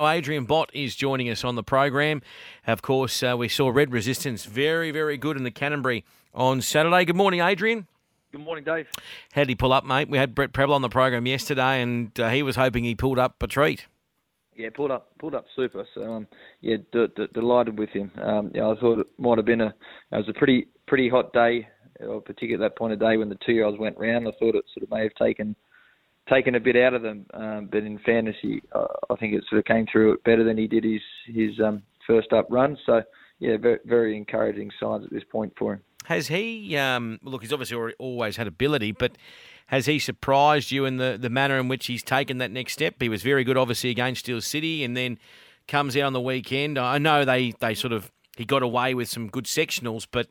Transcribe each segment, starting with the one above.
Adrian Bott is joining us on the program. Of course, uh, we saw Red Resistance very, very good in the Canterbury on Saturday. Good morning, Adrian. Good morning, Dave. How did he pull up, mate? We had Brett Prebble on the program yesterday, and uh, he was hoping he pulled up a treat. Yeah, pulled up, pulled up super. So um, yeah, d- d- delighted with him. Um, yeah, I thought it might have been a, it was a pretty, pretty hot day, particularly at that point of day when the two-year-olds went round. I thought it sort of may have taken taken a bit out of them. Um, but in he, uh, I think it sort of came through it better than he did his his um, first up run. So yeah, very, very encouraging signs at this point for him. Has he? Um, look, he's obviously always had ability, but has he surprised you in the, the manner in which he's taken that next step? He was very good, obviously, against Steel City, and then comes out on the weekend. I know they, they sort of he got away with some good sectionals, but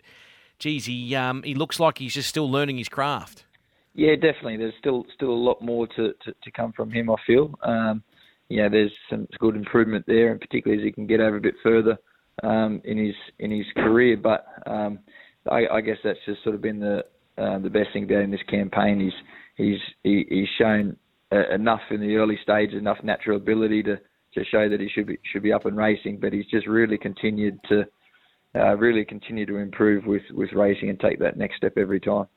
geez, he um, he looks like he's just still learning his craft. Yeah, definitely. There's still still a lot more to, to, to come from him. I feel. Um, yeah, there's some good improvement there, and particularly as he can get over a bit further um, in his in his career. But um, I, I guess that's just sort of been the uh, the best thing about him this campaign. He's he's he, he's shown uh, enough in the early stages, enough natural ability to to show that he should be should be up and racing. But he's just really continued to uh, really continue to improve with with racing and take that next step every time.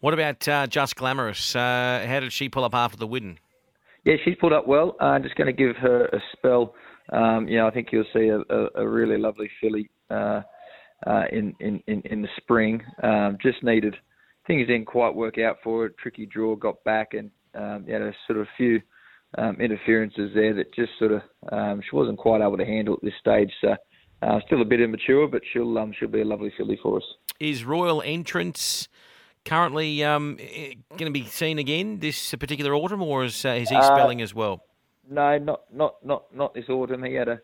What about uh, Just Glamorous? Uh, how did she pull up after the Widden? Yeah, she's pulled up well. I'm just going to give her a spell. Um, you know, I think you'll see a, a, a really lovely filly uh, uh, in, in, in, in the spring. Um, just needed things didn't quite work out for her. Tricky draw, got back, and um, had a sort of few um, interferences there that just sort of um, she wasn't quite able to handle at this stage. So uh, still a bit immature, but she'll um, she'll be a lovely filly for us. Is Royal Entrance currently um, going to be seen again this particular autumn, or is, uh, is he uh, spelling as well? No, not not not not this autumn. He had a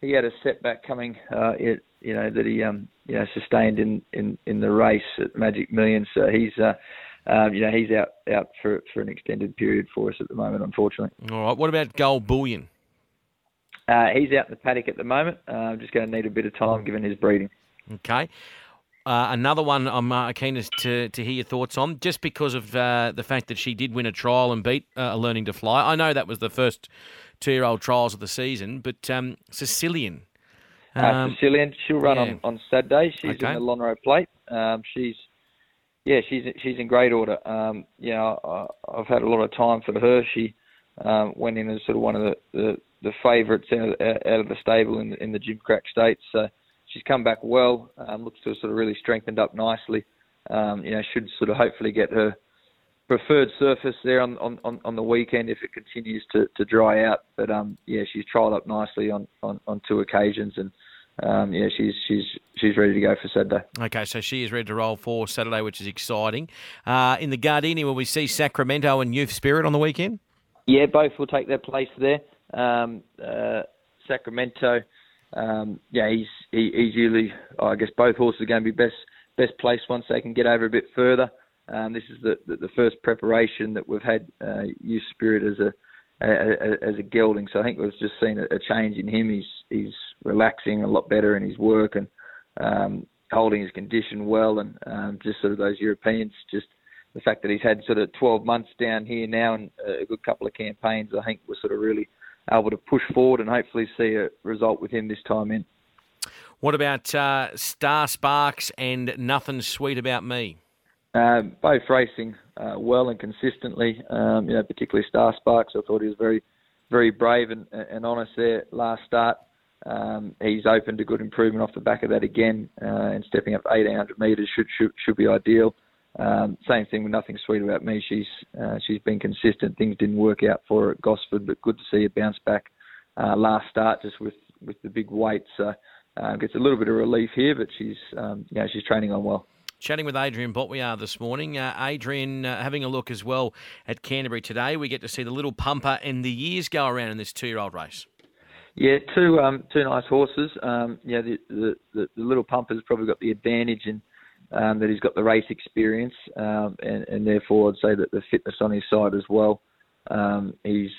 he had a setback coming. Uh, it, you know that he um, you know sustained in, in, in the race at Magic Millions. So he's uh, um, you know he's out out for for an extended period for us at the moment, unfortunately. All right. What about Gold Bullion? Uh, he's out in the paddock at the moment. Uh, just going to need a bit of time given his breeding. Okay. Uh, another one I'm uh, keen to, to hear your thoughts on, just because of uh, the fact that she did win a trial and beat uh, Learning to Fly. I know that was the first two-year-old trials of the season, but um, Sicilian. Uh, um, Sicilian, she'll run yeah. on, on Saturday. She's okay. in the Lonhro Plate. Um, she's yeah, she's she's in great order. Um, yeah, I, have had a lot of time for her. She um, went in as sort of one of the the, the favourites out, out, of the stable in the, in the Gimcrack Stakes. So she's come back well. Um, looks to have sort of really strengthened up nicely. Um, you know, should sort of hopefully get her preferred surface there on, on, on the weekend if it continues to, to dry out. But um, yeah, she's trialled up nicely on, on, on two occasions, and um, yeah, she's she's she's ready to go for Saturday. Okay, so she is ready to roll for Saturday, which is exciting. Uh, in the Gardini, will we see Sacramento and Youth Spirit on the weekend? Yeah, both will take their place there. Um, uh, Sacramento um, yeah, he's he, he's usually I guess both horses are going to be best best placed once they can get over a bit further. Um, this is the, the, the first preparation that we've had uh, Youth Spirit as a, a, as a gelding. So I think we've just seen a, a, change in him. He's he's relaxing a lot better in his work and um, holding his condition well, and um, just sort of those Europeans. Just the fact that he's had sort of 12 months down here now and a good couple of campaigns, I think, was sort of really able to push forward and hopefully see a result with him this time in. What about uh, Star Sparks and Nothing Sweet About Me? Uh, both racing uh, well and consistently. Um, you know, particularly Star Sparks. I thought he was very, very brave and, and honest there last start. Um, he's opened a good improvement off the back of that again, uh, and stepping up 1800 metres should, should should be ideal. Um, same thing with nothing sweet about me. She's uh, she's been consistent. Things didn't work out for her at Gosford, but good to see her bounce back uh, last start just with with the big weight. So uh, gets a little bit of relief here, but she's um, you know, she's training on well. Chatting with Adrian Bott, we are this morning. Uh, Adrian, uh, having a look as well at Canterbury today, we get to see the little pumper and the years go around in this two-year-old race. Yeah, two um, two nice horses. Um, yeah, the, the, the, the little pumper's probably got the advantage in um, that he's got the race experience, um, and, and, therefore I'd say that the fitness on his side as well. Um, he's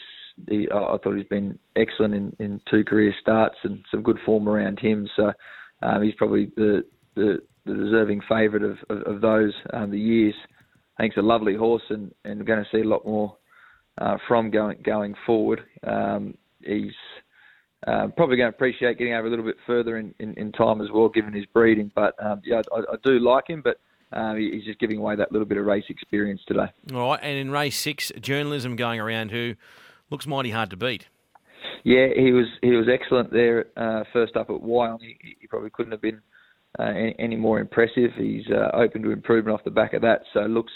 he, I thought he's been excellent in, in two career starts and some good form around him. So um, he's probably the, the, the deserving favourite of, of, of, those um, the years. I think he's a lovely horse, and, and we're going to see a lot more uh, from going going forward. Um, he's uh, probably going to appreciate getting over a little bit further in, in, in time as well, given his breeding. But um, yeah, I, I, do like him, but uh, he's just giving away that little bit of race experience today. All right, and in race six, journalism going around who looks mighty hard to beat. Yeah, he was he was excellent there. Uh, first up at Wyong, he, he probably couldn't have been uh, any, any, more impressive. He's uh, open to improvement off the back of that, so looks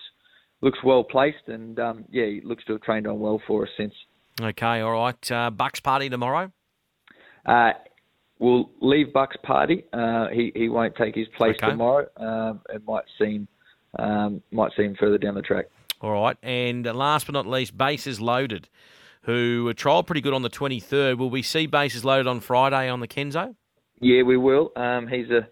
looks well placed, and um, yeah, he looks to have trained on well for us since. Okay, all right. Uh, Bucks party tomorrow. Uh, we'll leave Bucks party. Uh, he he won't take his place okay. tomorrow. Um, it might seem um, might seem further down the track. All right, and last but not least, bases loaded, who were trialled pretty good on the twenty third. Will we see bases loaded on Friday on the Kenzo? Yeah, we will. Um, he's a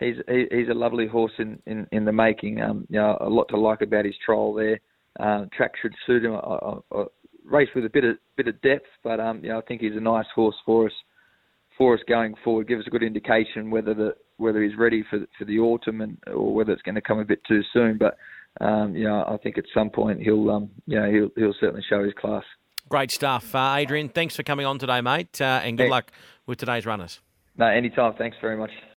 he's he's a lovely horse in, in, in the making. Um, you know, a lot to like about his trial there. Uh, track should suit him. A, a, race with a bit of bit of depth, but um, you know, I think he's a nice horse for us for us going forward. Give us a good indication whether the whether he's ready for for the autumn and or whether it's going to come a bit too soon. But um, you know, I think at some point he'll um, you know he'll he'll certainly show his class. Great stuff, uh, Adrian. Thanks for coming on today, mate, uh, and good luck with today's runners. No, anytime. Thanks very much.